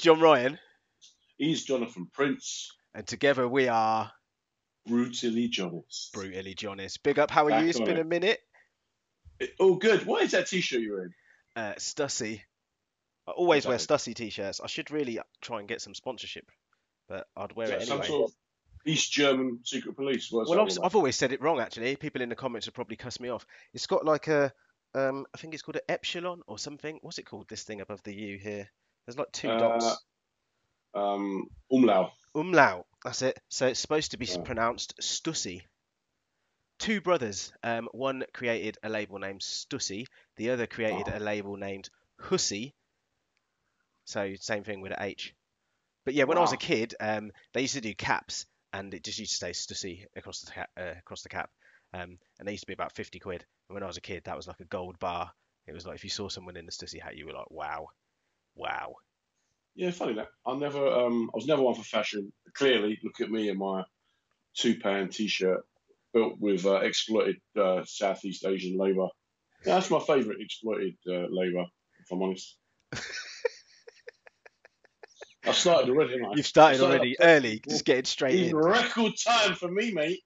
He's John Ryan, He's Jonathan Prince, and together we are brutally Jonas. brutally Johnest. Big up. How are Back you? It's been it. a minute. Oh, good. What is that T-shirt you're in? Uh, Stussy. I always wear Stussy t-shirts. I should really try and get some sponsorship, but I'd wear it anyway. sort of East German secret police? Well, I've, I've always said it wrong actually. People in the comments have probably cussed me off. It's got like a, um, I think it's called an epsilon or something. What's it called? This thing above the U here. There's like two dots. Uh, about? Um, umlaut. Umlaut. That's it. So it's supposed to be Yeah. pronounced Stussy. Two brothers. Um, one created a label named Stussy. The other created Oh. a label named Hussy. So same thing with an H. But yeah, when I was a kid, um, they used to do caps, and it just used to say Stussy across the cap. Uh, across the cap. Um, and they used to be about 50 quid. And when I was a kid, that was like a gold bar. It was like if you saw someone in the Stussy hat, you were like, wow, wow. Yeah, funny that. I never. Um, I was never one for fashion. Clearly, look at me in my two-pound T-shirt built with uh, exploited uh, Southeast Asian labour. Yeah, that's my favourite exploited uh, labour. If I'm honest. I've started already. Haven't I? You've started Sorry, already I'm- early, just getting straight In in. record time for me, mate.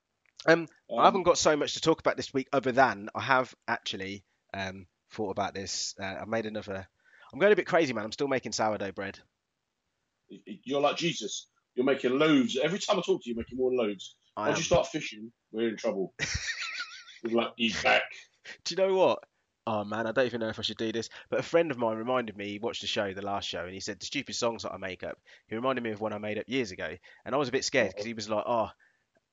Um, I Um, haven't got so much to talk about this week, other than I have actually um, thought about this. Uh, I made another. I'm going a bit crazy, man. I'm still making sourdough bread. You're like Jesus. You're making loaves. Every time I talk to you, you're making more loaves. I Once am. you start fishing, we're in trouble. like, he's back. Do you know what? Oh man, I don't even know if I should do this. But a friend of mine reminded me. He watched the show, the last show, and he said the stupid songs that I make up. He reminded me of one I made up years ago, and I was a bit scared oh. because he was like, "Oh,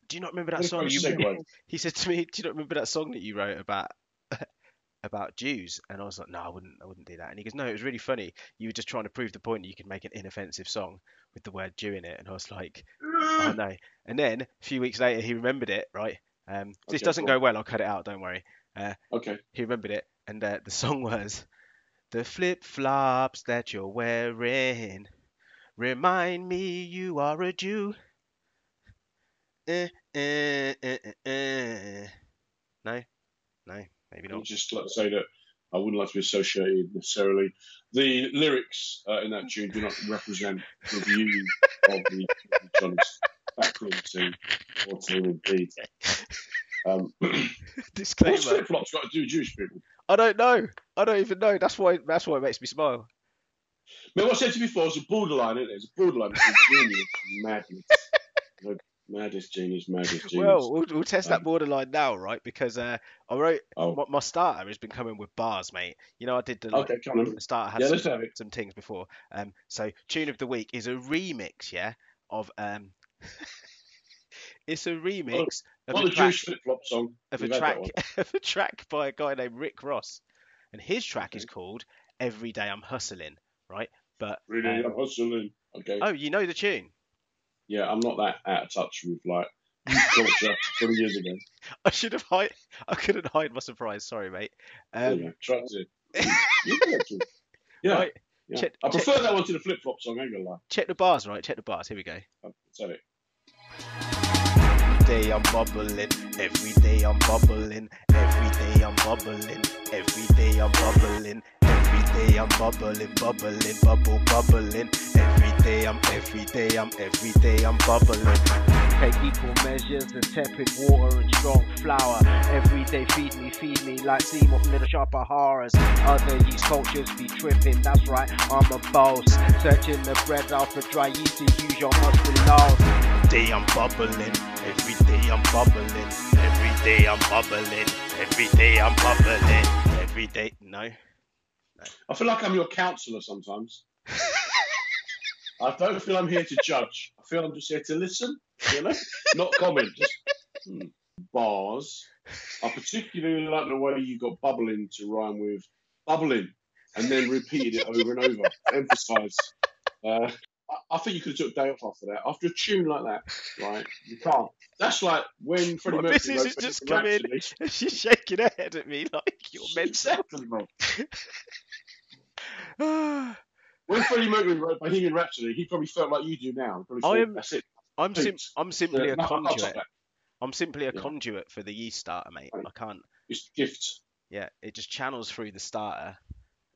do you not remember that song you?" He said to me, "Do you not remember that song that you wrote about about Jews?" And I was like, "No, I wouldn't. I wouldn't do that." And he goes, "No, it was really funny. You were just trying to prove the point that you could make an inoffensive song with the word Jew in it." And I was like, "Oh no." And then a few weeks later, he remembered it. Right. Um, this doesn't cool. go well. I'll cut it out. Don't worry. Okay. He remembered it, and uh, the song was, "The flip flops that you're wearing remind me you are a Jew." Eh, eh, eh, eh, eh. No, no, maybe I'd not. just like to say that I wouldn't like to be associated necessarily. The lyrics uh, in that tune do not represent the view of the John's backroom team or team indeed. Um, what's flip flops got to do with Jewish people? I don't know. I don't even know. That's why. That's why it makes me smile. I mean, what I said to you before is a borderline, isn't it? It's a borderline between genius and madness. You know, maddest genius, maddest genius. Well, we'll, we'll test that Um, borderline now, right? Because uh, I wrote oh, my, my starter has been coming with bars, mate. You know, I did the like, okay, come on. the starter had Yeah, some, have some things before. Um, so tune of the week is a remix, yeah, of um, it's a remix of a track song. of a We've had that track of a track by a guy named Rick Ross, and his track is called "Every Day I'm Hustling," right? But Really, um, I'm hustling. Okay. oh, you know the tune. Yeah, I'm not that out of touch with like youth culture 20 years ago. I should have hide. I couldn't hide my surprise. Sorry, mate. Um, you go. Try to. You can actually- Yeah, right, yeah. check- I check- prefer that one to the flip flop song. I ain't gonna lie. check the bars, right? Check the bars. Here we go. Let's have it. Every day I'm bubbling, every day I'm bubbling, every day I'm bubbling, every day I'm bubbling, every day I'm bubbling, bubbling, bubble, bubbling, every day I'm, every day I'm, every day I'm bubbling. Take equal measures of tepid water and strong flour. Every day feed me, feed me like Seymour Little Shop of Horrors. Other yeast cultures be tripping, that's right, I'm a boss. Searching the bread off the dry yeast to use your must be lost day I'm bubbling, every day I'm bubbling, every day I'm bubbling, every day I'm bubbling, every day. No, I feel like I'm your counsellor sometimes. I don't feel I'm here to judge. I feel I'm just here to listen, you know, not comment. Just hmm. bars. I particularly like the way you got bubbling to rhyme with bubbling, and then repeated it over and over. Emphasise. Uh, I- think you could have took a day off after that. After a tune like that, right? You can't. That's like when Freddie My Mercury wrote has just Bohemian come in. Rhapsody. she's shaking her head at me like you're mental. Exactly. When Freddie Mercury wrote Bohemian Rhapsody, he probably felt like you do now. I am- That's it. I'm sim- I'm simply Yeah, a no, conduit. I'm simply a Yeah. conduit for the yeast starter, mate. Right. I can't. It's a gift. Yeah, it just channels through the starter,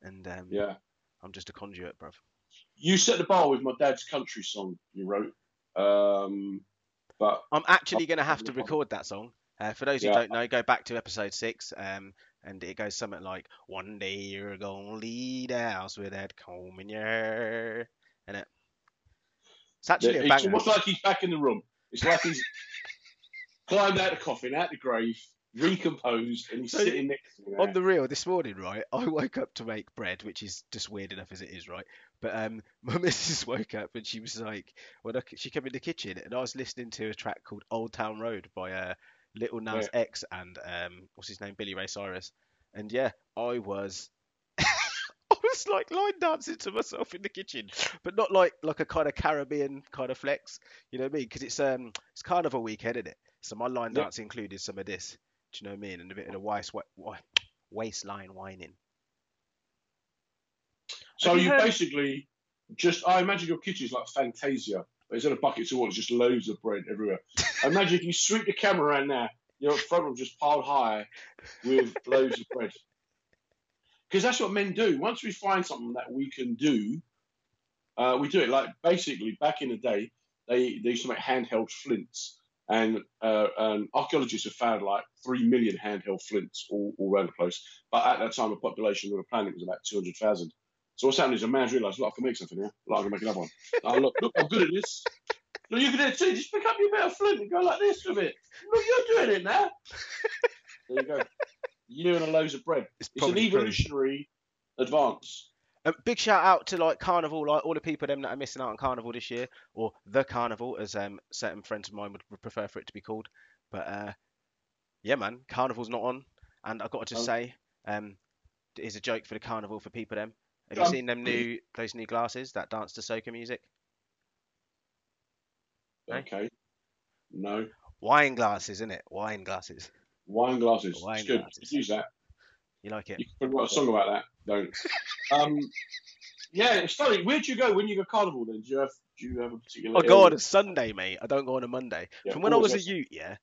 and um, Yeah. I'm just a conduit, bruv. You set the bar with my dad's country song you wrote. Um, but I'm actually going to have to record that song. Uh, for those who Yeah. don't know, go back to episode six, um, and it goes something like, "One day you're gonna lead house with that comb in your hair," and it. It's actually a it's almost like he's back in the room. It's like he's climbed out of the coffin, out the grave, recomposed, and he's So, sitting next to me. On the real, this morning, right, I woke up to make bread, which is just weird enough as it is, right? But um, my missus woke up and she was like, when I, she came in the kitchen and I was listening to a track called Old Town Road by uh, Little Nas X and um, what's his name, Billy Ray Cyrus. And yeah, I was, I was like line dancing to myself in the kitchen, but not like like a kind of Caribbean kind of flex, you know what I mean? Because it's um, it's Carnival weekend, isn't it? So my line Yep. dance included some of this. Do you know what I mean? And a bit of the waist, waistline whining. So you you heard- basically just, I imagine your kitchen's like Fantasia. But instead of buckets of water, it's just loads of bread everywhere. Imagine if you sweep the camera around now, your front room just piled high with loads of bread. Because that's what men do. Once we find something that we can do, uh, we do it. Like basically, back in the day, they, they used to make handheld flints. And, uh, and archaeologists have found like three million handheld flints all, all around the place. But at that time, the population of the planet was about 200,000. So what's happening is a man's realised, look, I can make something here. Look, I can make another one. Oh, look, look, I'm good at this. Look, you can do it too. Just pick up your bit of flint and go like this with it. Look, you're doing it now. there you go. You and a loaves of bread. It's, It's an true. evolutionary advance. Um, big shout out to like Carnival, like all the people them that are missing out on Carnival this year, or the Carnival, as um certain friends of mine would prefer for it to be called. But uh, yeah, man, Carnival's not on, and I've got to just Oh. say, um, here's a joke for the Carnival for people them. Have you seen them new those new glasses that dance to soca music? No? Okay. No. Wine glasses, isn't it? Wine glasses. Wine glasses. Wine it's good. glasses. Use that. You like it? You can write a song about that. Don't. Um, yeah, sorry. Where'd you go when you go carnival then? Do you have do you have a particular I go on a Sunday, mate. I don't go on a Monday. Yeah, From when I was a youth, yeah,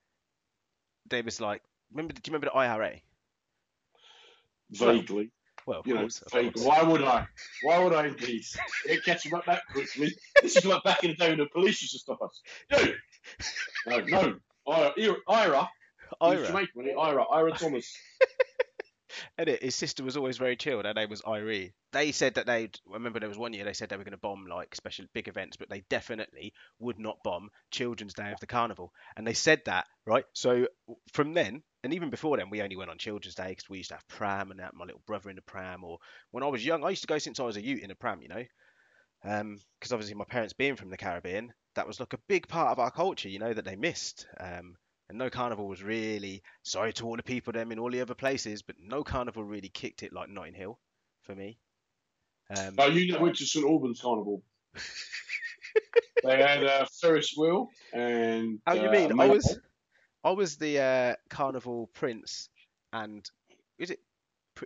was like, remember? Do you remember the IRA? vaguely? Well, of you know, course. Why would I? Why would I indeed? It catch them up that quickly. This is like back in the day when the police used to stop us. Dude! No, no. Ira, Ira, Ira. Jamaican? Ira, Ira Thomas. And it, his sister was always very chilled. Her name was Irie. They said that they. I remember there was one year they said they were going to bomb like special big events, but they definitely would not bomb Children's Day of the Carnival. And they said that right. So from then, and even before then, we only went on Children's Day because we used to have pram and have my little brother in the pram. Or when I was young, I used to go since I was a youth in a pram. You know, because obviously my parents being from the Caribbean, that was like a big part of our culture. You know that they missed. Um, and no carnival was really sorry to all the people them in all the other places, but no carnival really kicked it like Notting Hill for me. Um, Oh, you went to St Albans Carnival. they had a Ferris wheel and. how do you uh, mean? I was I was the uh, carnival prince, and is it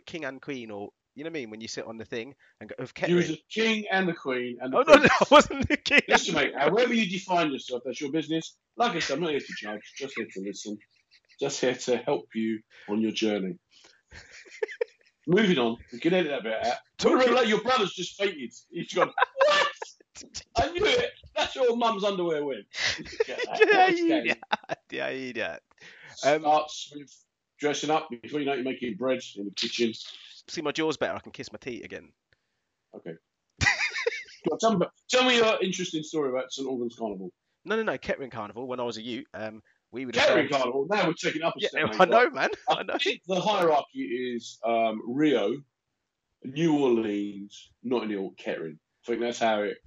king and queen or you know what I mean when you sit on the thing and go of You was Kettering? the king and the queen and the Oh no, no. I wasn't the king. Listen, mate, however you define yourself, that's your business. Like I said, I'm not here to judge, just here to listen, just here to help you on your journey. Moving on, we can edit that bit out. Talking- Like your brother's just fainted. He's gone, What? I knew it. That's your mum's underwear win. yeah, yeah, you yeah. Um, Starts with dressing up before you know you're making bread in the kitchen. see my jaws better. I can kiss my teeth again. Okay. Tell, me, tell me your interesting story about St Albans Carnival. No, no, no. Kettering Carnival. When I was a youth, um, we would. Kettering Carnival. Now we're taking up a Yeah, step. I know, man. I know. think the hierarchy is um, Rio, New Orleans, Notting Hill, Kettering. I think that's how it.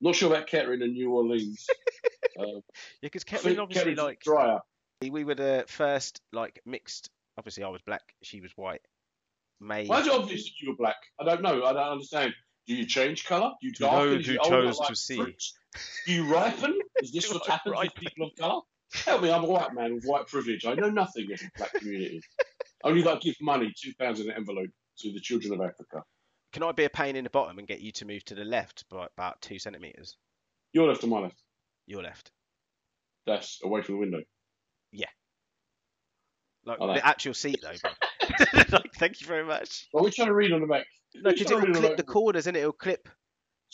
Not sure about Kettering and New Orleans. uh, Yeah, because Kettering obviously Kettering's like drier. we were the first like mixed. Obviously, I was black. She was white. May. Why is it obvious that you were black? I don't know. I don't understand. Do you change colour? Do you Do you know darken? who chose like to see? fruits? Do you ripen? Is this what happens with people of colour? Tell me, I'm a white man with white privilege. I know nothing of the black community. Only like give money, two pounds in an envelope to the children of Africa. Can I be a pain in the bottom and get you to move to the left by about two centimeters? Your left or my left? Your left. That's away from the window. Like like the actual seat though. like, thank you very much. Well, we're trying to read on the back. No, because trying it'll clip the corners and it'll clip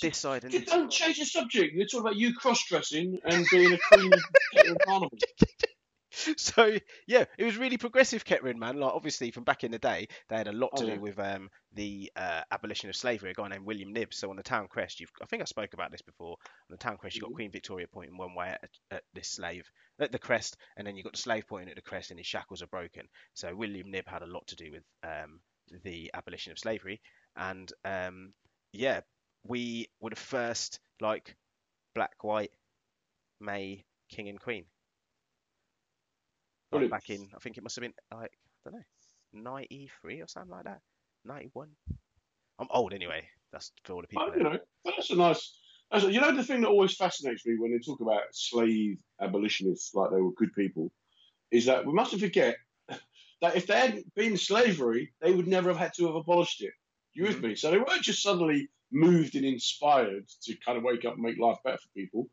this side and You don't change the subject. You're talking about you cross-dressing and being a queen of Carnival. so yeah, it was really progressive Kettering, man. Like obviously from back in the day, they had a lot Oh, to yeah. do with um, the uh, abolition of slavery. A guy named William Knibbs. So on the town crest, you've I think I spoke about this before. On the town crest, you've got Mhm. Queen Victoria pointing one way at, at this slave at the crest, and then you've got the slave pointing at the crest, and his shackles are broken. So William Knibb had a lot to do with um, the abolition of slavery, and um, yeah, we were the first like black, white, May, king and queen like back in I think it must have been like I don't know, ninety three or something like that. Ninety one. I'm old anyway. That's for all the people. Oh, you know, that's a nice. That's a, you know, the thing that always fascinates me when they talk about slave abolitionists, like they were good people, is that we mustn't forget that if they hadn't been slavery, they would never have had to have abolished it. You with Mhm. me? So they weren't just suddenly moved and inspired to kind of wake up and make life better for people.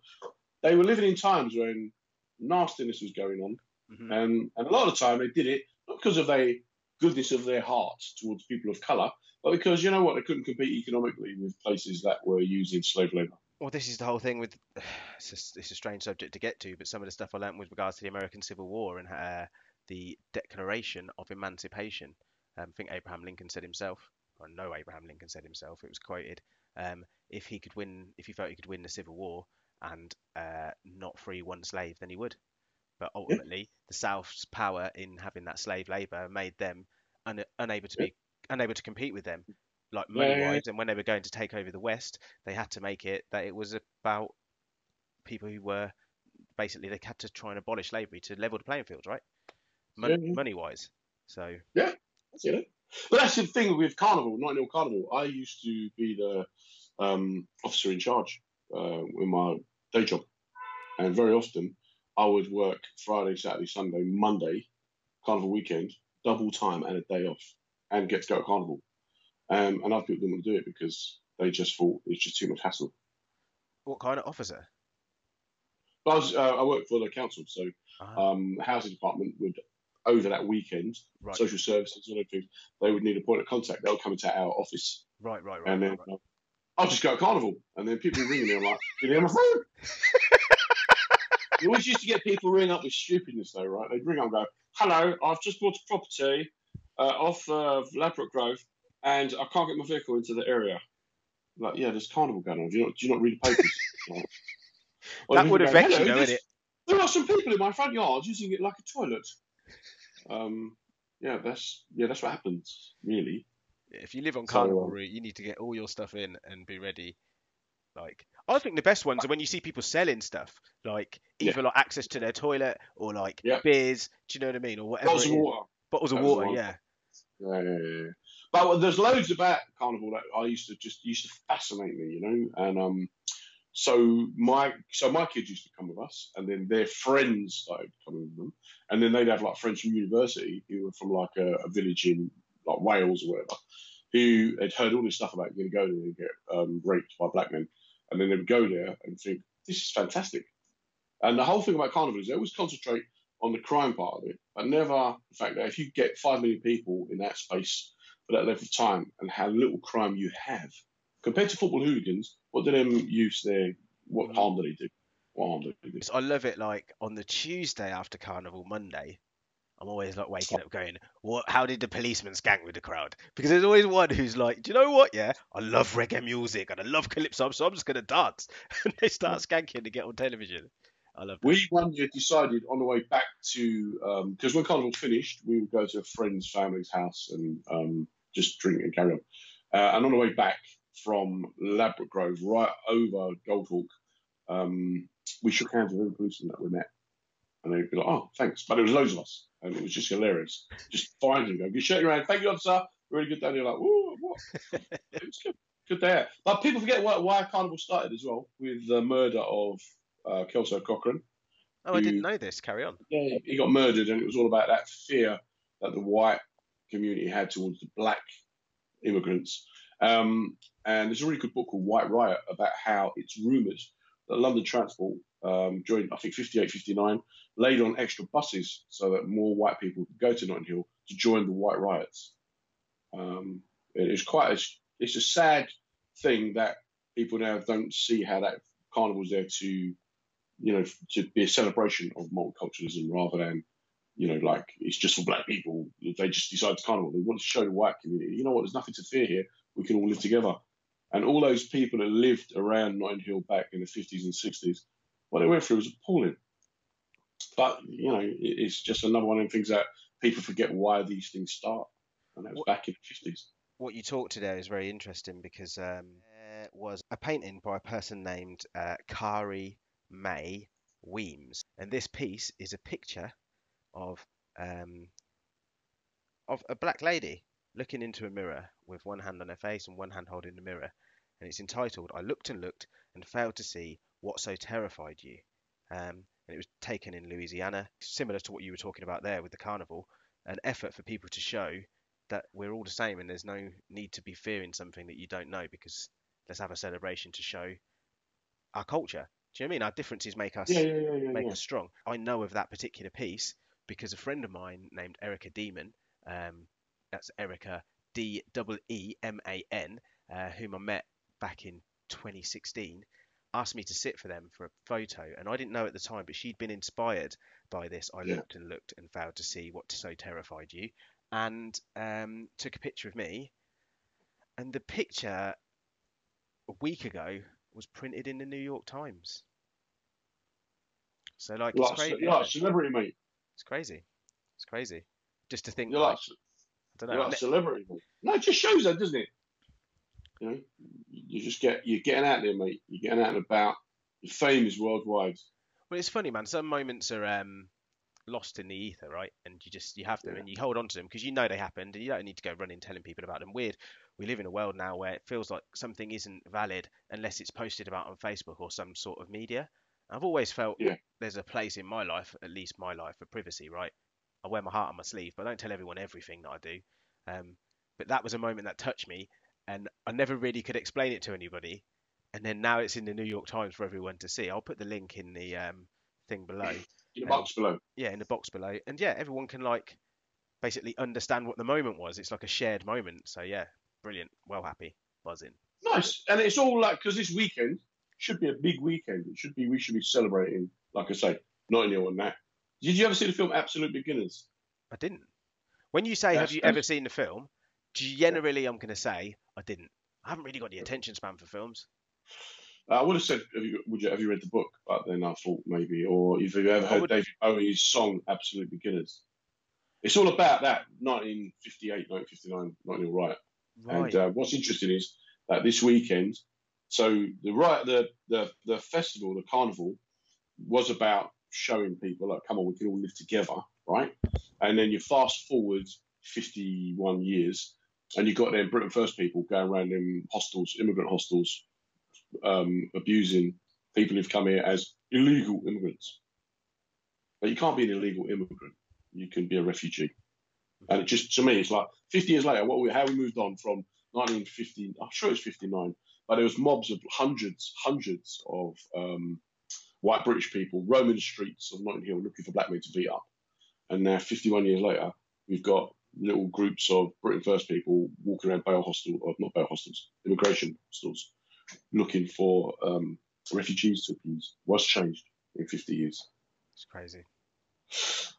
They were living in times when nastiness was going on, Mhm. and, and a lot of the time they did it not because of their goodness of their hearts towards people of colour, but because you know what, they couldn't compete economically with places that were using slave labour. Well, this is the whole thing with. It's, just, it's a strange subject to get to, but some of the stuff I learned with regards to the American Civil War and uh, the Declaration of Emancipation. Um, I think Abraham Lincoln said himself, or no, Abraham Lincoln said himself. It was quoted. Um, if he could win, if he felt he could win the Civil War and uh, not free one slave, then he would. But ultimately, the South's power in having that slave labour made them un- unable to Yeah. be unable to compete with them, like money wise. And when they were going to take over the West, they had to make it that it was about people who were basically they had to try and abolish slavery to level the playing field, right? Mon-. Money wise. So yeah, That's it. But that's the thing with Carnival, Hill Carnival. I used to be the um, officer in charge uh, in my day job, and very often I would work Friday, Saturday, Sunday, Monday, Carnival weekend, double time and a day off, and get to go to Carnival. Um, and other people didn't want to do it because they just thought it's just too much hassle. what kind of officer? I, was, uh, I worked for the council, so Ah, um, housing department would over that weekend, right, social services and everything, they would need a point of contact. They'll come into our office, right, right, right. and then right, right. I'll just go to carnival, and then people ringing me. I'm like, "You hear my phone?" you always used to get people ring up with stupidness, though, right? They'd ring up and go, "Hello, I've just bought a property uh, off uh, Ladbroke Grove, and I can't get my vehicle into the area." I'm like, yeah, there's carnival going on. Do you not? Do you not read the papers? Like, That would vexed you, "Hello, wouldn't it? there are some people in my front yard using it like a toilet. Um, yeah, that's yeah, that's what happens, really. If you live on So, Carnival um, route, you need to get all your stuff in and be ready. Like, I think the best ones are when you see people selling stuff, like Yeah. like access to their toilet or like Yeah. beers. Do you know what I mean, or whatever. Bottles of water. Bottles of water, yeah. Yeah, yeah. But there's loads about carnival that I used to just used to fascinate me, you know. And um, so my so my kids used to come with us, and then their friends started coming with them, and then they'd have like friends from university who were from like a, a village in like Wales or whatever, who had heard all this stuff about going to go there and get um, raped by black men, and then they would go there and think this is fantastic. And the whole thing about carnival is they always concentrate on the crime part of it, but never the fact that if you get five million people in that space for that length of time and how little crime you have compared to football hooligans, what did him use there? What Mhm. harm did he do? What harm did he do? I love it. Like on the Tuesday after Carnival, Monday, I'm always like waking up going, "What? How did the policemen skank with the crowd?" Because there's always one who's like, "Do you know what? Yeah, I love reggae music and I love calypso, so I'm just gonna dance." and they start skanking to get on television. I love that. We one year decided on the way back to because when Carnival finished, we would go to a friend's family's house and um, just drink and carry on. Uh, and on the way back from Ladbroke Grove, right over Goldhawk, um, we shook hands with every policeman that we met, and they'd be like, "Oh, thanks," but there was loads of us, and it was just hilarious. Just finding them, go, "Good shake your hand, thank you, officer, really good day." You're like, "Whoa, what?" it was good, good day. out. But people forget why, why Carnival started as well with the murder of uh, Kelso Cochrane. Oh, I didn't know this. Carry on. Yeah, he got murdered, and it was all about that fear that the white community had towards the black immigrants. Um, and there's a really good book called White Riot about how it's rumoured that London Transport um, during, I think, 58, 59, laid on extra buses so that more white people could go to Notting Hill to join the White Riots. Um, it- it's quite a, it's a sad thing that people now don't see how that carnival's there to, you know, to be a celebration of multiculturalism rather than, you know, like it's just for black people. They just decide to carnival. They want to show the white community, you know what? There's nothing to fear here. We can all live together. And all those people that lived around Notting Hill back in the 50s and 60s, what they went through was appalling. But you know, it's just another one of the things that people forget why these things start, and that was What- back in the 50s. what you talked to there is very interesting because um, there was a painting by a person named uh, Carrie Mae Weems, and this piece is a picture of um, of a black lady looking into a mirror with one hand on her face and one hand holding the mirror, and it's entitled "I looked and looked and failed to see what so terrified you." Um, and it was taken in Louisiana, similar to what you were talking about there with the carnival, an effort for people to show that we're all the same and there's no need to be fearing something that you don't know because let's have a celebration to show our culture. Do you know what I mean? Our differences make us Yeah, yeah, yeah, make us strong. I know of that particular piece because a friend of mine named Erica Deeman, um, that's Erica D W E M A N, uh, whom I met back in 2016, asked me to sit for them for a photo, and I didn't know at the time, but she'd been inspired by this. I Yeah. looked and looked and failed to see what so terrified you, and um, took a picture of me. And the picture a week ago was printed in the New York Times. So like, it's Like, crazy. like celebrity, mate. It's crazy. It's crazy. Just to think, You're like, like, Don't you're know. like ne- celebrity, mate. No, it just shows that, doesn't it? You know, you just get you're getting out there, mate. You're getting out and about. Your fame is worldwide. Well, it's funny, man. Some moments are um, lost in the ether, right? And you just you have them Yeah. and you hold on to them because you know they happened, and you don't need to go running telling people about them. Weird. We live in a world now where it feels like something isn't valid unless it's posted about on Facebook or some sort of media. I've always felt Yeah. there's a place in my life, at least my life, for privacy, right? I wear my heart on my sleeve, but I don't tell everyone everything that I do. Um, but that was a moment that touched me, and I never really could explain it to anybody. And then now it's in the New York Times for everyone to see. I'll put the link in the um, thing below. In the box below. Yeah, in the box below. And yeah, everyone can like basically understand what the moment was. It's like a shared moment. So yeah, brilliant. Well happy, buzzing. Nice, and it's all like because this weekend should be a big weekend. It should be we should be celebrating, like I say, Notting Hill and that. Did you ever see the film Absolute Beginners? I didn't. When you say have you ever seen the film, generally I'm gonna say I didn't. I haven't really got the attention span for films. Uh, I would have said, have you, would you have you read the book? But then I thought maybe, or if you ever heard David Bowie's song Absolute Beginners. It's all about that 1958, 1959 Notting riot. Right. And uh, what's interesting is that this weekend, so the right, the, the the festival, the carnival, was about showing people like, come on, we can all live together, right? And then you fast forward 51 years, and you got them Britain First people going around in hostels, immigrant hostels, um, abusing people who've come here as illegal immigrants. But you can't be an illegal immigrant. You can be a refugee. And it just to me, it's like 50 years later, what we, how we moved on from 1950. I'm sure it's 59, but there was mobs of hundreds, hundreds of um, white British people roaming the streets of Notting Hill looking for black men to beat up. And now, 51 years later, we've got little groups of Britain First people walking around bail hostel, or not bail hostels, immigration hostels, looking for um, refugees to abuse. What's changed in 50 years? It's crazy.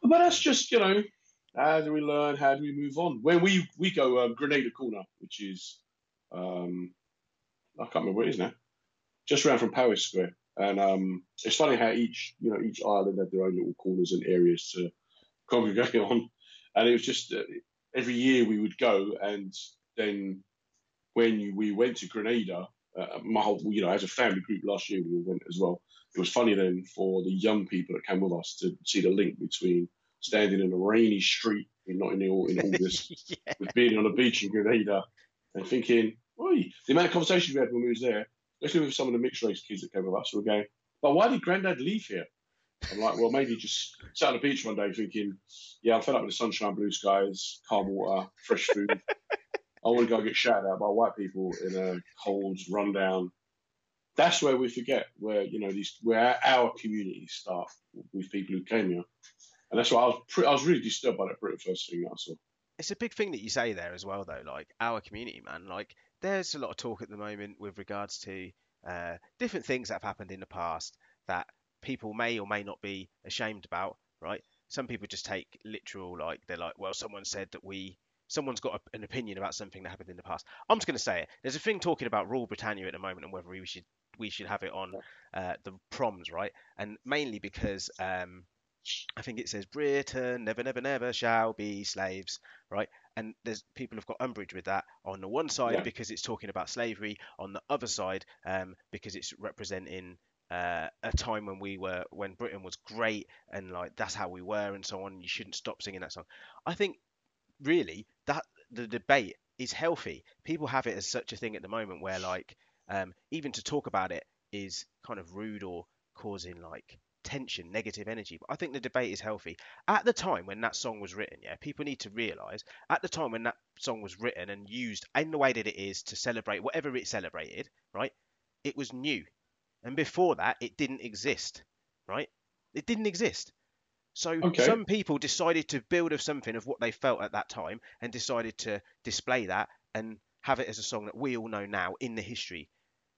But that's just, you know, how do we learn? How do we move on? When we we go um, Grenada Corner, which is, um, I can't remember what it is now, just around from Powis Square. And um, it's funny how each, you know, each island had their own little corners and areas to congregate on. And it was just uh, every year we would go, and then when we went to Grenada, uh, my whole, you know, as a family group last year, we all went as well. It was funny then for the young people that came with us to see the link between standing in a rainy street in Notting Hill in August yeah. with being on a beach in Grenada and thinking, Oi, the amount of conversations we had when we was there, especially with some of the mixed race kids that came with us, who were going, but why did Grandad leave here? I'm like, well, maybe just sat on the beach one day thinking, yeah, I'm fed up with the sunshine, blue skies, calm water, fresh food. I want to go get shouted at by white people in a cold, rundown. That's where we forget where you know these where our, communities start with people who came here, and that's why I was pre- I was really disturbed by that Britain first thing I saw. it's a big thing that you say there as well though like our community man like there's a lot of talk at the moment with regards to uh, different things that have happened in the past that people may or may not be ashamed about, right? Some people just take literal, like they're like, well, someone said that we, someone's got a, an opinion about something that happened in the past. I'm just going to say it. There's a thing talking about Rule Britannia at the moment and whether we should we should have it on uh, the proms, right? And mainly because um, I think it says Britain never, never, never shall be slaves, right? And there's people have got umbrage with that on the one side Yeah. because it's talking about slavery, on the other side um, because it's representing uh, a time when we were when Britain was great and like that's how we were and so on. You shouldn't stop singing that song. I think really that the debate is healthy. People have it as such a thing at the moment where like um, even to talk about it is kind of rude or causing like tension, negative energy. But I think the debate is healthy. At the time when that song was written, yeah, people need to realise at the time when that song was written and used in the way that it is to celebrate whatever it celebrated, right? It was new. And before that, it didn't exist, right? It didn't exist. So Okay. some people decided to build of something of what they felt at that time and decided to display that and have it as a song that we all know now in the history.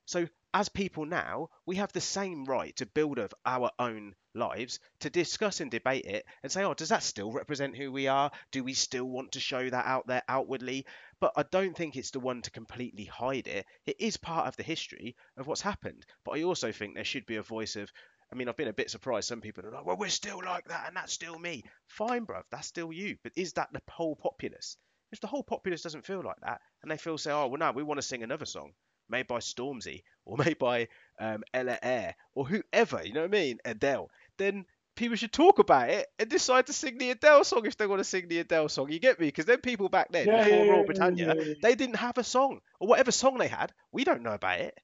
So as people now, we have the same right to build of our own lives, to discuss and debate it and say, oh, does that still represent who we are? Do we still want to show that out there outwardly? But I don't think it's the one to completely hide it. It is part of the history of what's happened. But I also think there should be a voice of, I mean, I've been a bit surprised. Some people are like, well, we're still like that and that's still me. Fine, bruv, that's still you. But is that the whole populace? If the whole populace doesn't feel like that and they feel, say, oh, well, no, we want to sing another song made by Stormzy or made by um, Ella Eyre or whoever, you know what I mean? Adele, then people should talk about it and decide to sing the Adele song if they want to sing the Adele song. You get me? Because then people back then, Yeah, before yeah, Rule Britannia, yeah, they didn't have a song or whatever song they had. We don't know about it.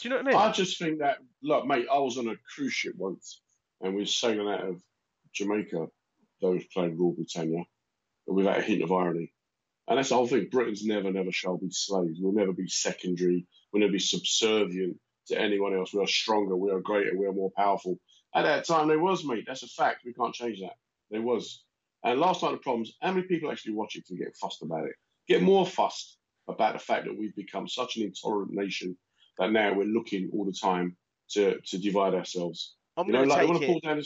Do you know what I mean? I just think that, look, mate, I was on a cruise ship once and we were sailing out of Jamaica, those playing Rule Britannia, without a hint of irony. And that's the whole thing. Britain's never, never shall be slaves. We'll never be secondary. We'll never be subservient to anyone else. We are stronger. We are greater. We are more powerful. At that time, there was, mate. That's a fact. We can't change that. There was. And last night, the problems, how many people actually watch it to get fussed about it? Get more fussed about the fact that we've become such an intolerant nation that now we're looking all the time to, to divide ourselves. I'm You know, like they want to pull down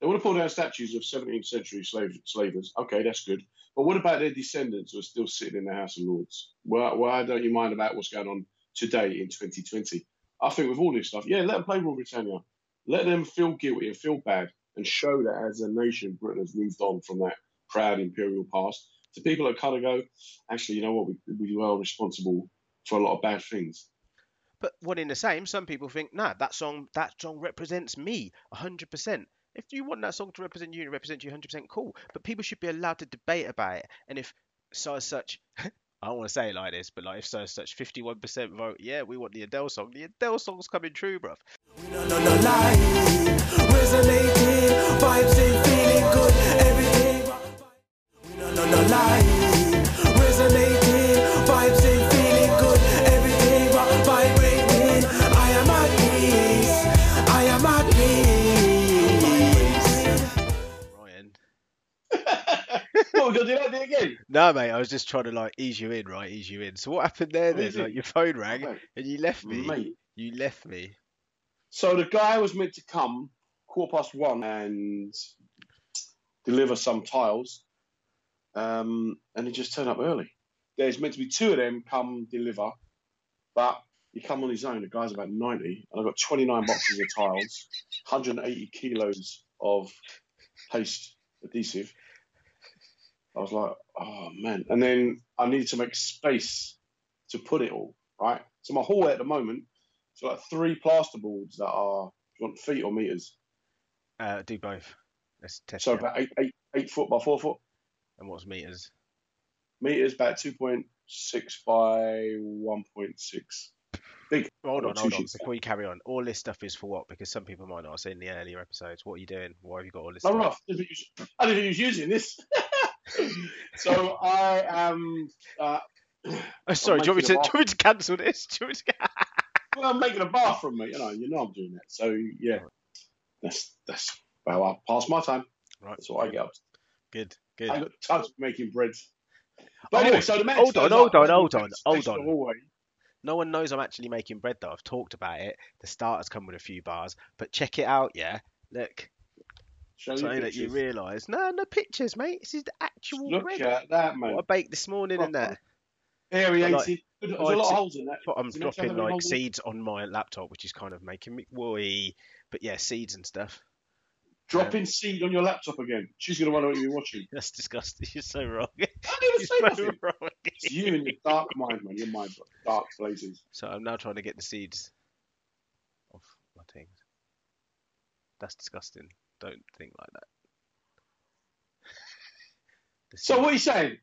they want to pull down statues of 17th century slave, slavers. Okay, that's good. But what about their descendants who are still sitting in the House of Lords? Why, why don't you mind about what's going on today in 2020? I think with all this stuff, yeah, let them play Rule Britannia. Let them feel guilty and feel bad and show that as a nation, Britain has moved on from that proud imperial past to people that kind of go, actually, you know what, we, we were responsible for a lot of bad things. But one in the same, some people think, nah, that song that song represents me 100%. If you want that song to represent you and represent you 100%, cool. But people should be allowed to debate about it. And if so as such, I don't want to say it like this, but like if so as such 51% vote, yeah, we want the Adele song. The Adele song's coming true, bruv. We don't know no, no, no lie. Going to do that bit again? No, mate, I was just trying to like ease you in, right? Ease you in. So what happened there then? Like your phone rang Mate, and you left me. mate. You left me. So the guy was meant to come quarter past one and deliver some tiles, um, and he just turned up early. There's meant to be two of them come deliver, but he come on his own. The guy's about 90, and I've got 29 boxes of tiles, 180 kilos of paste adhesive. I was like, oh man. And then I needed to make space to put it all, right? So my hallway at the moment, so like three plasterboards that are, do you want feet or meters? Uh, do both. Let's test So it. about eight, eight, eight foot by four foot. And what's meters? Meters about 2.6 by 1.6. Big. Hold on, hold on. Before you carry on, all this stuff is for what? Because some people might not have seen the earlier episodes. What are you doing? Why have you got all this No, stuff? I didn't didn't use using this. so I am. Uh, Oh, sorry, do you, want me to, do you want me to cancel this? Do you want me to... well, I'm making a bar from me. You know, you know I'm doing that. So yeah, that's that's well, I pass my time. Right. That's what I get up. to. Good, good. I got tons of making bread. But Oh, anyway, so the man hold on, hold on, hold on, hold on. hallway. No one knows I'm actually making bread though. I've talked about it. The starters come with a few bars, but check it out, yeah. Look, Show so that you realise. No, no pictures, mate. This is the actual Look bread. at that, man. What I baked this morning in there. Aerated. like, There's a lot of holes in that. But I'm Does it not have dropping like holes in seeds on my laptop, which is kind of making me woi. But yeah, seeds and stuff. Dropping seed on your laptop again. She's going to wonder what you're watching. That's disgusting. You're so wrong. I didn't even say You're so nothing. wrong. It's you and your dark mind, man. Your mind, dark places. So I'm now trying to get the seeds off my things. That's disgusting. Don't think like that. So what are you saying?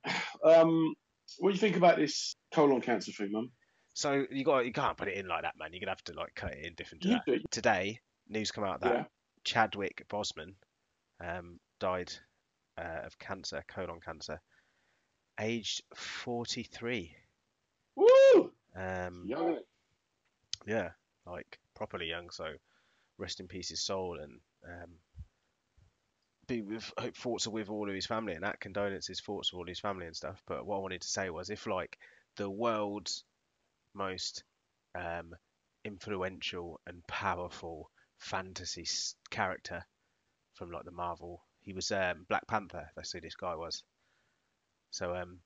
Um, what do you think about this colon cancer thing, mum? So you got you can't put it in like that, man. You're gonna have to like cut it in different to. Today, news come out that Yeah. Chadwick Boseman um, died uh, of cancer, colon cancer, aged 43. Woo! Um, Young, yeah, like properly young. So rest in peace his soul and um, be with hope thoughts are with all of his family and that condolences thoughts of all his family and stuff. But what I wanted to say was if like the world's most um, influential and powerful fantasy character from like the Marvel, he was um, Black Panther. That's who this guy was. So um,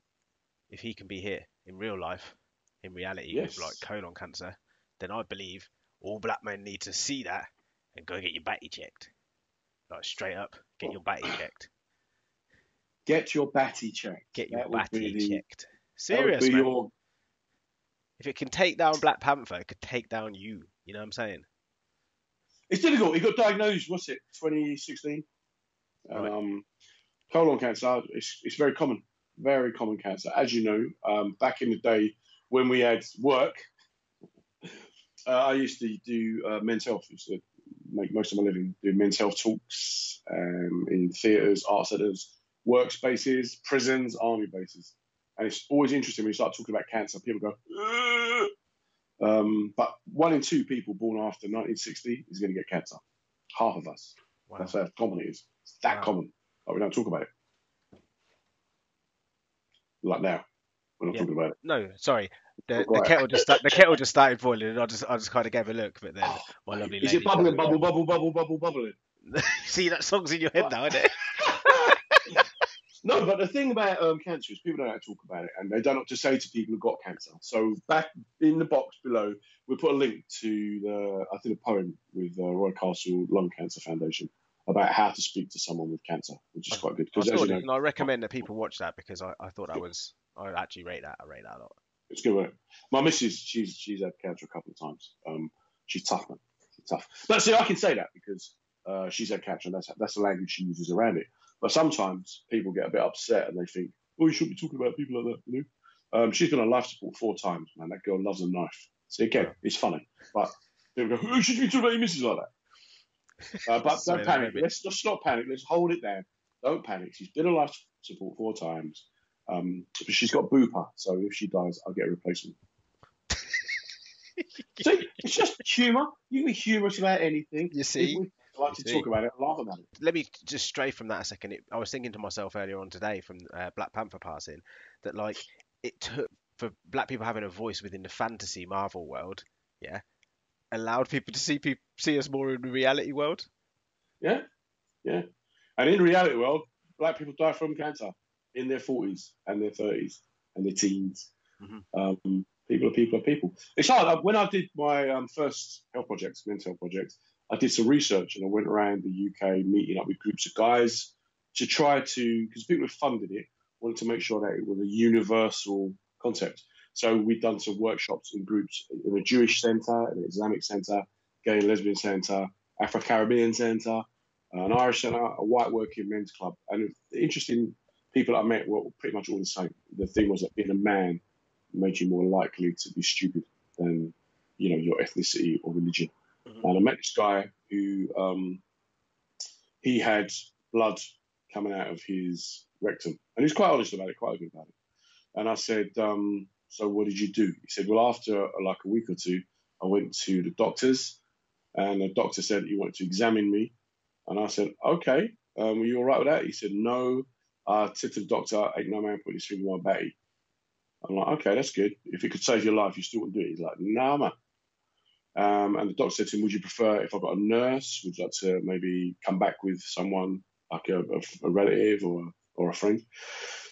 if he can be here in real life, in reality, with like colon cancer, then I believe all black men need to see that and go get your batty checked. Like straight up, get your batty checked. Get your batty checked. Get your That batty the- checked. Serious, man. your- If it can take down Black Panther, it could take down you. You know what I'm saying? It's difficult. He got diagnosed. What's it? 2016. Right. um, colon cancer. It's, it's very common. Very common cancer. As you know, um, back in the day when we had work, uh, I used to do uh, men's health. used to make most of my living doing men's health talks um, in theatres, art centres, workspaces, prisons, army bases. And it's always interesting when you start talking about cancer. People go, um, but one in two people born after 1960 is going to get cancer. Half of us. Wow. That's how common it is. It's that Wow. common. But we don't talk about it. Like now, we're not Yeah. talking about it. No, sorry. The, the kettle just the kettle just started boiling, and I just I just kind of gave a look, but then my lovely Is it bubbling, bubble, bubble, bubble, bubble, bubbling? See that song's in your head now, isn't it? No, but the thing about um, cancer is people don't talk about it, and they don't know what to say to people who've got cancer. So back in the box below, we put a link to the I think a poem with uh, Roy Castle Lung Cancer Foundation about how to speak to someone with cancer, which is quite good I, as you know, and I recommend that people watch that because I, I thought that was I actually rate that. I rate that a lot. It's good work. My missus, she's she's had cancer a couple of times. Um, she's tough, man. She's tough. But see, I can say that because uh, she's had cancer, and that's that's the language she uses around it. But sometimes people get a bit upset and they think, "Oh, you shouldn't be talking about people like that," you know. Um, she's been on life support four times, man. That girl loves a knife. See, again, it's funny, but people go, "Oh, should be talking about your missus like that." Uh, but don't panic. Let's just not panic. Let's hold it down. Don't panic. She's been on life support four times. Um, but she's got Bupa, so if she dies, I'll get a replacement. See, it's just humour. You can be humorous about anything. You see? we like to talk about it, laugh about it. let me just stray from that a second. It, I was thinking to myself earlier on today from uh, Black Panther passing that like it took for black people having a voice within the fantasy Marvel world, yeah, allowed people to see people see us more in the reality world. Yeah, yeah. And in reality world, black people die from cancer in their forties and their thirties and their teens. Mhm. Um, people are people are people. It's hard. When I did my um, first health projects, mental health projects, I did some research and I went around the UK meeting up with groups of guys to try to, because people who funded it wanted to make sure that it was a universal concept. So we'd done some workshops in groups in a Jewish centre, an Islamic centre, gay and lesbian centre, Afro Caribbean centre, an Irish centre, a white working men's club. And the interesting people I met were pretty much all the same. The thing was that being a man made you more likely to be stupid than, you know, your ethnicity or religion. Mhm. And I met this guy who um, he had blood coming out of his rectum, and he was quite honest about it, quite open about it. And I said, um, "So what did you do?" He said, "Well, after like a week or two, I went to the doctors, and the doctor said he wanted to examine me, and I said, "Okay, um, were you all right with that?" He said, "No." I said to the doctor, "Ain't no man put his finger on my batty." I'm like, okay, that's good. If it could save your life, you still wouldn't do it. He's like, no, man. Um, and the doctor said to him, would you prefer if I got a nurse? Would you like to maybe come back with someone like a, a, a relative or or a friend?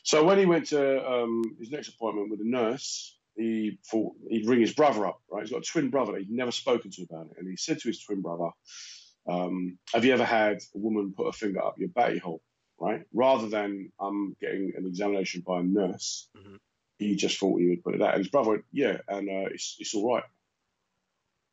So when he went to um, his next appointment with a nurse, he thought he'd ring his brother up. Right, he's got a twin brother that he'd never spoken to about it, and he said to his twin brother, um, "Have you ever had a woman put a finger up your batty hole?" Right, rather than um, getting an examination by a nurse, Mhm. he just thought he would put it out. And his brother went, "Yeah, and uh, it's it's all right."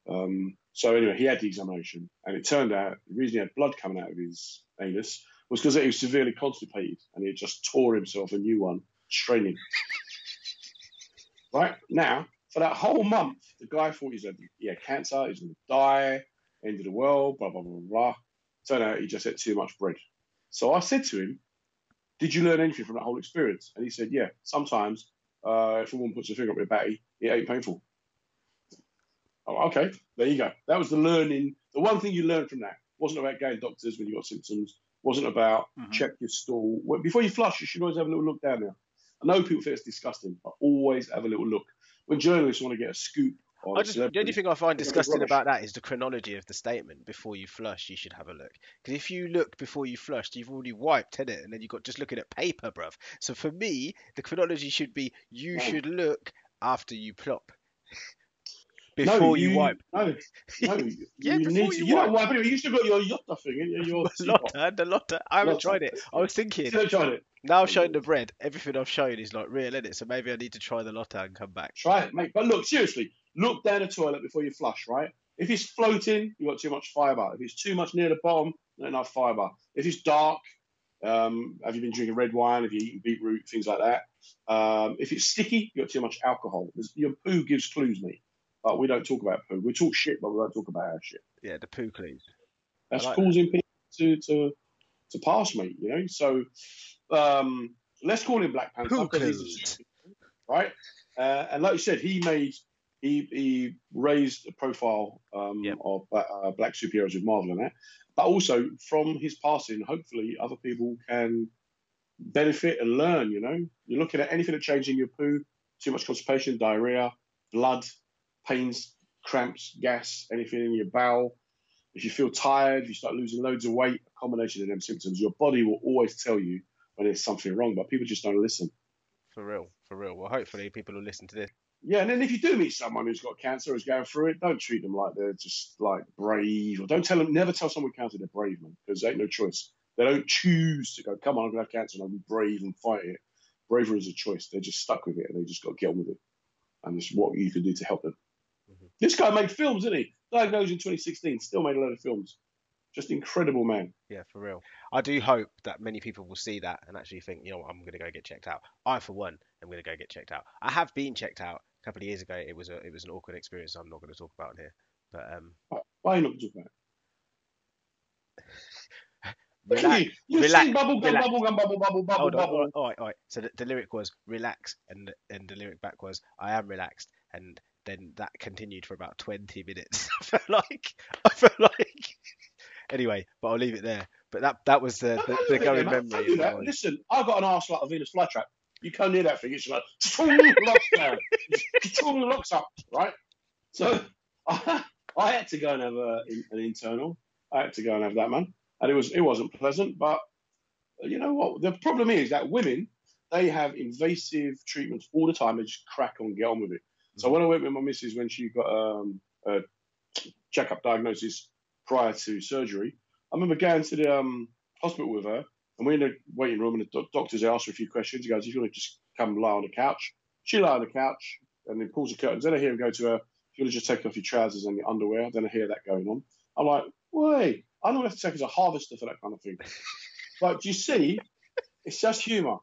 Um, so anyway, he had the examination, and it turned out the reason he had blood coming out of his anus was because he was severely constipated, and he had just tore himself a new one, straining. right now, for that whole month, the guy thought he's had he had cancer, he's going to die, end of the world, blah blah blah blah. Turned out he just ate too much bread. So I said to him, "Did you learn anything from that whole experience?" And he said, "Yeah, sometimes uh, if a woman puts her finger up your batty, it ain't painful." Oh, okay, there you go. That was the learning. The one thing you learned from that wasn't about going to doctors when you got symptoms. Wasn't about Mhm. check your stool. Before you flush, you should always have a little look down there. I know people think it's disgusting, but always have a little look. When journalists want to get a scoop I just, the only thing I find It's a bit disgusting about that is the chronology of the statement. Before you flush, you should have a look. Because if you look before you flushed, you've already wiped, had it, and then you got just looking at paper, bruv. So for me, the chronology should be you No. should look after you plop. No, Before you, wipe. No, no. Yeah, you need to. you You don't wipe. wipe anyway. You still got your Yotta thing, you? Your The Lotta, the Lotta. I haven't Lotta. tried it. I was thinking, Still haven't tried it. now I've shown the bread, everything I've shown is like real, is it? So maybe I need to try the Lotta and come back. Try it, mate. But look, seriously, look down the toilet before you flush, right? If it's floating, you've got too much fibre. If it's too much near the bottom, not enough fibre. If it's dark, um, have you been drinking red wine? Have you eaten beetroot? Things like that. Um, if it's sticky, you've got too much alcohol. There's, your poo gives clues, mate. But we don't talk about poo. We talk shit, but we don't talk about our shit. Yeah, the poo clues. That's like causing people to, to to pass, mate. You know. So um, let's call him Black Panther. Poo 'cause he's a clues. right? Uh, and like you said, he made he he raised the profile um, Yep. of uh, black superheroes with Marvel and that. But also from his passing, hopefully other people can benefit and learn. You know, you're looking at anything that changes in your poo, too much constipation, diarrhea, blood, pains, cramps, gas, anything in your bowel. If you feel tired, if you start losing loads of weight, a combination of them symptoms, your body will always tell you when there's something wrong, but people just don't listen. For real, for real. Well, hopefully people will listen to this. Yeah, and then if you do meet someone who's got cancer, who's going through it, don't treat them like they're just like brave, or don't tell them, never tell someone with cancer they're brave, man, because they ain't no choice. They don't choose to go, come on, I'm gonna have cancer and I'll be brave and fight it. Bravery is a choice. They're just stuck with it, and they just got to get on with it. And it's what you can do to help them. Mhm. This guy made films, didn't he? Diagnosed in 2016, still made a load of films. Just incredible, man. Yeah, for real. I do hope that many people will see that and actually think, you know what, I'm going to go get checked out. I, for one, am going to go get checked out. I have been checked out a couple of years ago. It was a, it was an awkward experience. I'm not going to talk about it here. But um, Why- you not talking about it? Relax. you. Relax, seen bubble gum, bubble gum, bubble, bubble, bubble, Hold bubble. all right, all right, all right. So the, the lyric was relax, and and the lyric back was I am relaxed, and then that continued for about 20 minutes. I felt like, I felt like. Anyway, but I'll leave it there. But that that was the, the, the going. Don't memory. do that. Listen, I've got an arse like a Venus flytrap. You come near that thing, it's like locks down, locks up, right? So I, I had to go and have a, an internal. I had to go and have that man, and it was it wasn't pleasant. But you know what? The problem is that women they have invasive treatments all the time. They just crack on, get on with it. So when I went with my missus when she got um, a checkup diagnosis prior to surgery, I remember going to the um, hospital with her, and we're in the waiting room, and the doc- doctor's asked her a few questions. He goes, "If "You want to just come lie on the couch?" She lie on the couch, and then pulls the curtains. Then I hear him go to her, "If "You want to just take off your trousers and your underwear?" Then I hear that going on. I'm like, "Wait, I don't have to take as a harvester for that kind of thing." but do you see, it's just humour.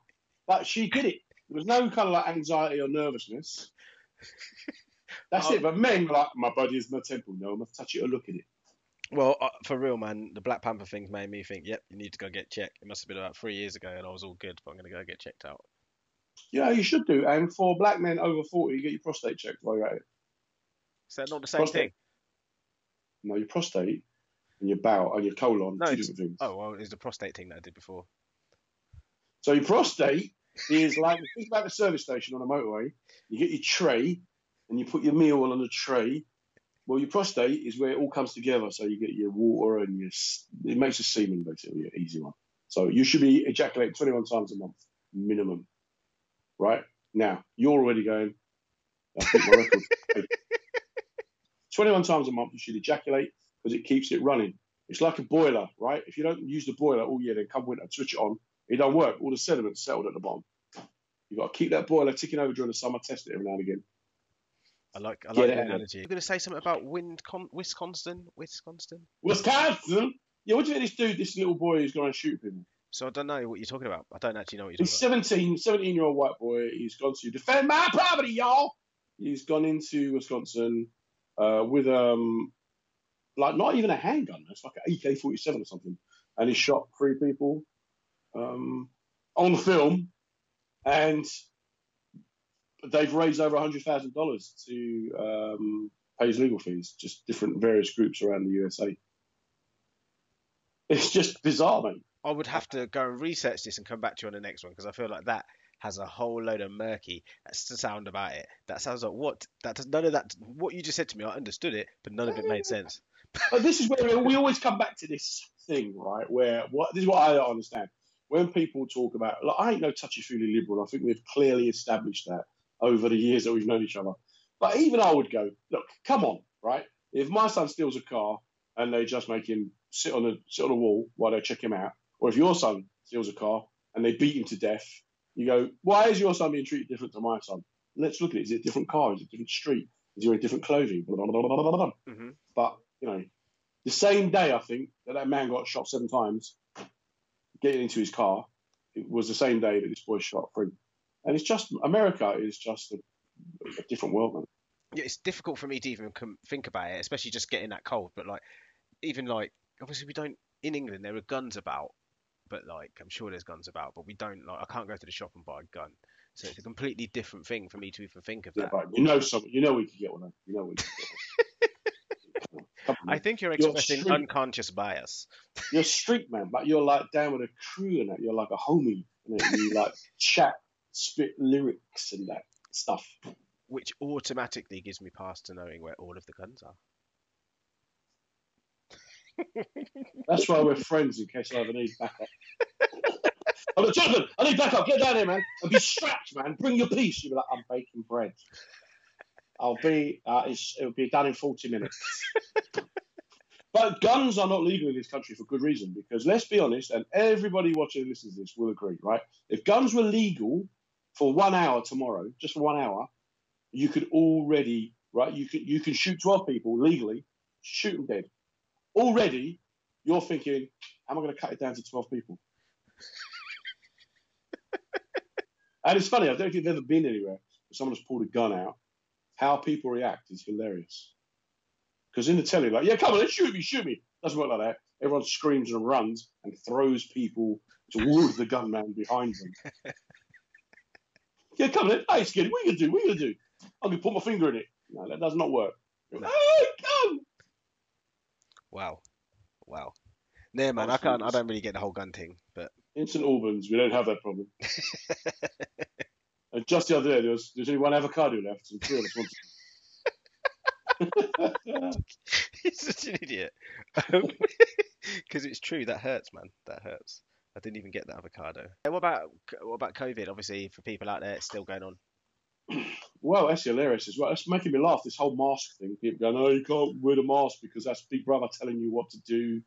But she did it. There was no kind of like anxiety or nervousness. That's Oh. it. But men were like, "My body is my temple. No, I must touch it or look at it." Well, uh, for real, man, the Black Panther things made me think, yep, you need to go get checked. It must have been about three years ago, and I was all good, but I'm going to go get checked out. Yeah, you should do. And for black men over 40, you get your prostate checked while you're at it. Is that not the same Prostate. thing? No, your prostate and your bowel and your colon, No, two different things. Oh, well, it's the prostate thing that I did before. So your prostate is like think about the service station on a motorway. You get your tray, and you put your meal on the tray. Well, your prostate is where it all comes together. So you get your water and your it makes a semen basically an easy one. So you should be ejaculating 21 times a month minimum. Right now, you're already going. I think my record. 21 times a month you should ejaculate because it keeps it running. It's like a boiler, right? If you don't use the boiler all year, then come winter, switch it on. It don't work. All the sediment settled at the bottom. You've got to keep that boiler ticking over during the summer, test it every now and again. I like I like it the analogy. You're going to say something about wind con- Wisconsin, Wisconsin. Wisconsin? Yeah, what do you think this dude, this little boy who's going to shoot people? So I don't know what you're talking about. I don't actually know what you're He's talking 17, 17 year old white boy. He's gone to defend my property, y'all. He's gone into Wisconsin uh, with um, like not even a handgun. It's like an AK forty seven or something, and he shot three people um, on film, and they've raised over hundred thousand dollars to um, pay his legal fees. Just different various groups around the USA. It's just bizarre, mate. I would have to go and research this and come back to you on the next one because I feel like that has a whole load of murky sound about it. That sounds like what that does none of that. What you just said to me, I understood it, but none of it made sense. But this is where we always come back to this thing, right? Where what this is what I don't understand. When people talk about, like, I ain't no touchy feely liberal. I think we've clearly established that over the years that we've known each other. But even I would go, look, come on, right? If my son steals a car and they just make him sit on a sit on a wall while they check him out, or if your son steals a car and they beat him to death, you go, why is your son being treated different to my son? Let's look at it. Is it a different car? Is it a different street? Is he wearing different clothing? Blah, blah, blah, blah, blah, blah, blah. hmm But you know, the same day I think that that man got shot seven times, getting into his car, it was the same day that this boy shot three. And it's just America is just a, a different world, man. Yeah, it's difficult for me to even think about it, especially just getting that cold. But like, even like, obviously we don't in England there are guns about, but like I'm sure there's guns about, but we don't like I can't go to the shop and buy a gun. So it's a completely different thing for me to even think of Yeah, that. but you know, some, you know, we could get one. You know, we could get one. I think you're You're expressing unconscious bias. You're street man, but you're like down with a crew and that. You're like a homie. You, know? you like chat, spit lyrics and that stuff. which automatically gives me past to knowing where all of the guns are. That's why we're friends in case I ever need backup. I'm like, Jonathan, I need backup. Get down here, man. I'll be strapped, man. Bring your piece. You'll be like, I'm baking bread. I'll be, uh, it's, it'll be done in 40 minutes. but guns are not legal in this country for good reason because let's be honest, and everybody watching and listening to this will agree, right? If guns were legal for one hour tomorrow, just for one hour, you could already, right? You could you can shoot 12 people legally, shoot them dead already you're thinking, How am I going to cut it down to 12 people? and it's funny, I don't know if you've ever been anywhere where someone has pulled a gun out. How people react is hilarious. Because in the telly, like, yeah, come on, let's shoot me, shoot me. Doesn't work like that. Everyone screams and runs and throws people towards the gunman behind them. yeah, come on, hey, skinny, what are you going to do? What are you going to do? I'm going to put my finger in it. No, that does not work. No. Hey, come! Wow, wow. No man, I can't. I don't really get the whole gun thing, but in St Albans, we don't have that problem. and just the other day, there was there's only one avocado left, and three of us wanted. he's such an idiot. Because it's true, that hurts, man. That hurts. I didn't even get the avocado. What about what about COVID? Obviously, for people out there, it's still going on. well, that's hilarious as well. That's making me laugh. This whole mask thing. People going, "Oh, you can't wear the mask because that's Big Brother telling you what to do."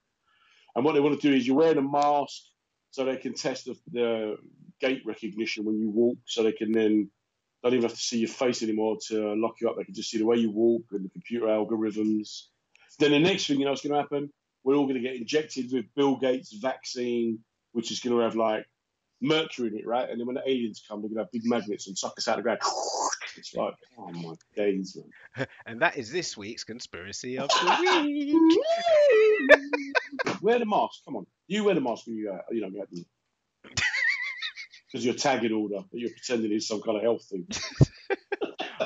And what they want to do is you're wearing a mask so they can test the, the gait recognition when you walk, so they can then don't even have to see your face anymore to lock you up. They can just see the way you walk and the computer algorithms. Then the next thing you know what's going to happen, we're all going to get injected with Bill Gates' vaccine, which is going to have like mercury in it, right? And then when the aliens come, they're going to have big magnets and suck us out of the ground. It's like, oh my days, man. And that is this week's conspiracy of the week. wear the mask. Come on, you wear the mask when you go. out. You know, because you're tagging order, but you're pretending it's some kind of health thing.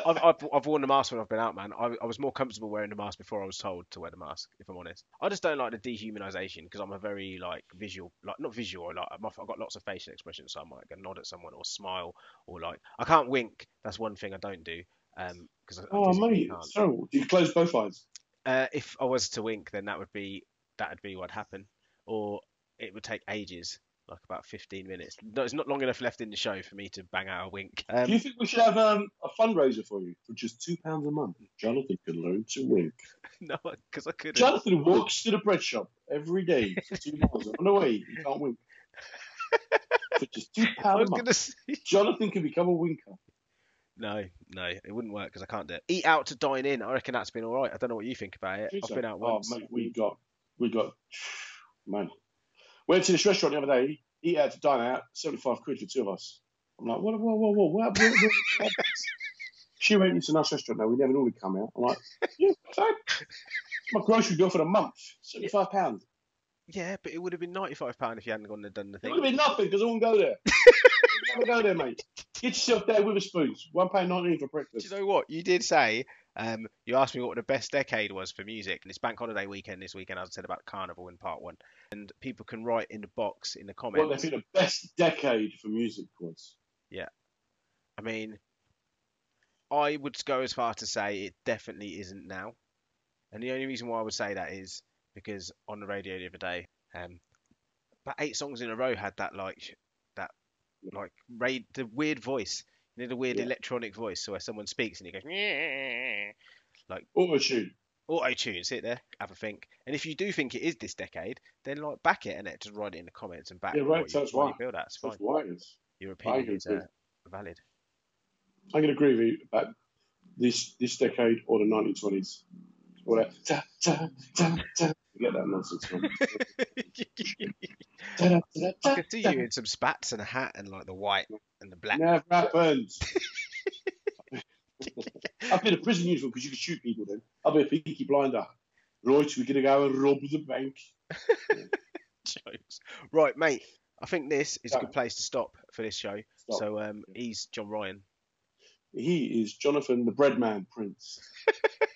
I've, I've, I've worn the mask when I've been out, man. I, I was more comfortable wearing the mask before I was told to wear the mask. If I'm honest, I just don't like the dehumanization because I'm a very like visual, like not visual. Like I'm, I've got lots of facial expressions, so I might go nod at someone or smile or like I can't wink. That's one thing I don't do. Um, because Oh, mate, can't. so do you close both eyes? Uh, if I was to wink, then that would be that would be what happen, or it would take ages, like about 15 minutes. No, it's not long enough left in the show for me to bang out a wink. Um, do you think we should have um, a fundraiser for you for just two pounds a month? Jonathan can learn to wink. no, because I couldn't. Jonathan walks to the bread shop every day for two miles. On the way, he can't wink. For just two pounds a month, Jonathan can become a winker. no, no, it wouldn't work because I can't do it. Eat out to dine in. I reckon that's been all right. I don't know what you think about it. I've been out once. Oh, once. mate, we got, we got, man. Went to this restaurant the other day, eat out to dine out, 75 quid for two of us. I'm like, whoa, whoa, whoa, whoa, what, what, what, what? She went, it's a nice restaurant now, we never normally come out. I'm like, yeah, fine. My grocery bill for the month, £75. pounds. Yeah, but it would have been 95 pound if you hadn't gone and done the thing. It would have been nothing because I won't go there. Never go there, mate. Get yourself there with a spoon. One pound nineteen for Do breakfast. you know what? You did say, um, you asked me what the best decade was for music, and it's Bank Holiday weekend this weekend, as I said about Carnival in part one. And people can write in the box in the comments. what they think the best decade for music was? Yeah, I mean, I would go as far to say it definitely isn't now. And the only reason why I would say that is because on the radio the other day, um, about eight songs in a row had that like that like raid the weird voice. You know the weird Yeah. electronic voice, so where someone speaks and he goes like Auto tune. auto tune, sit there, have a think. And if you do think it is this decade, then like back it and it just write it in the comments and back Yeah, right, you, that's why. you feel that's fine. That's why it is. Your opinion is uh, valid. I'm going to agree with you about this this decade or the 1920s. Or that. Ta, ta, ta, ta. Forget that nonsense. Man. I ta, could see you in some spats and a hat and like the white and the black. Never happens. I'll be in a prison uniform because you can shoot people then. I'll be a peaky blinder. Right, we're going to go and rob the bank. jokes. Right, mate. I think this is a good place to stop for this show. Stop. So um, he's John Ryan. He is Jonathan the Breadman Prince.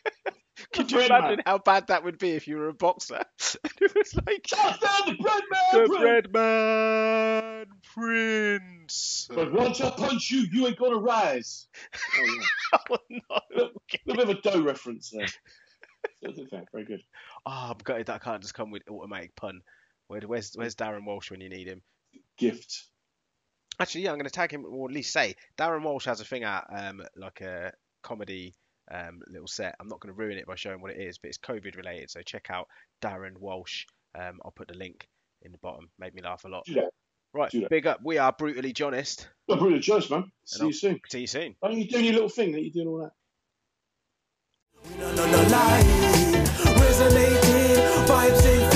Could you imagine man. how bad that would be if you were a boxer? and it was like Jonathan the Breadman the Prince! bread man prince. But once I punch you, you ain't gonna rise. Oh, yeah. Oh, no. A little bit of a dough reference there. So, Very good. Oh, I'm gutted that can't just come with automatic pun. Where, where's where's Darren Walsh when you need him? Gift. Actually, yeah, I'm going to tag him, or at least say Darren Walsh has a thing out, um, like a comedy um, little set. I'm not going to ruin it by showing what it is, but it's COVID related. So check out Darren Walsh. Um, I'll put the link in the bottom. Made me laugh a lot. Right, big up. We are brutally honest. Well, brutally honest, man. See you soon. See you soon. Why are you doing your little thing that you doing all that? No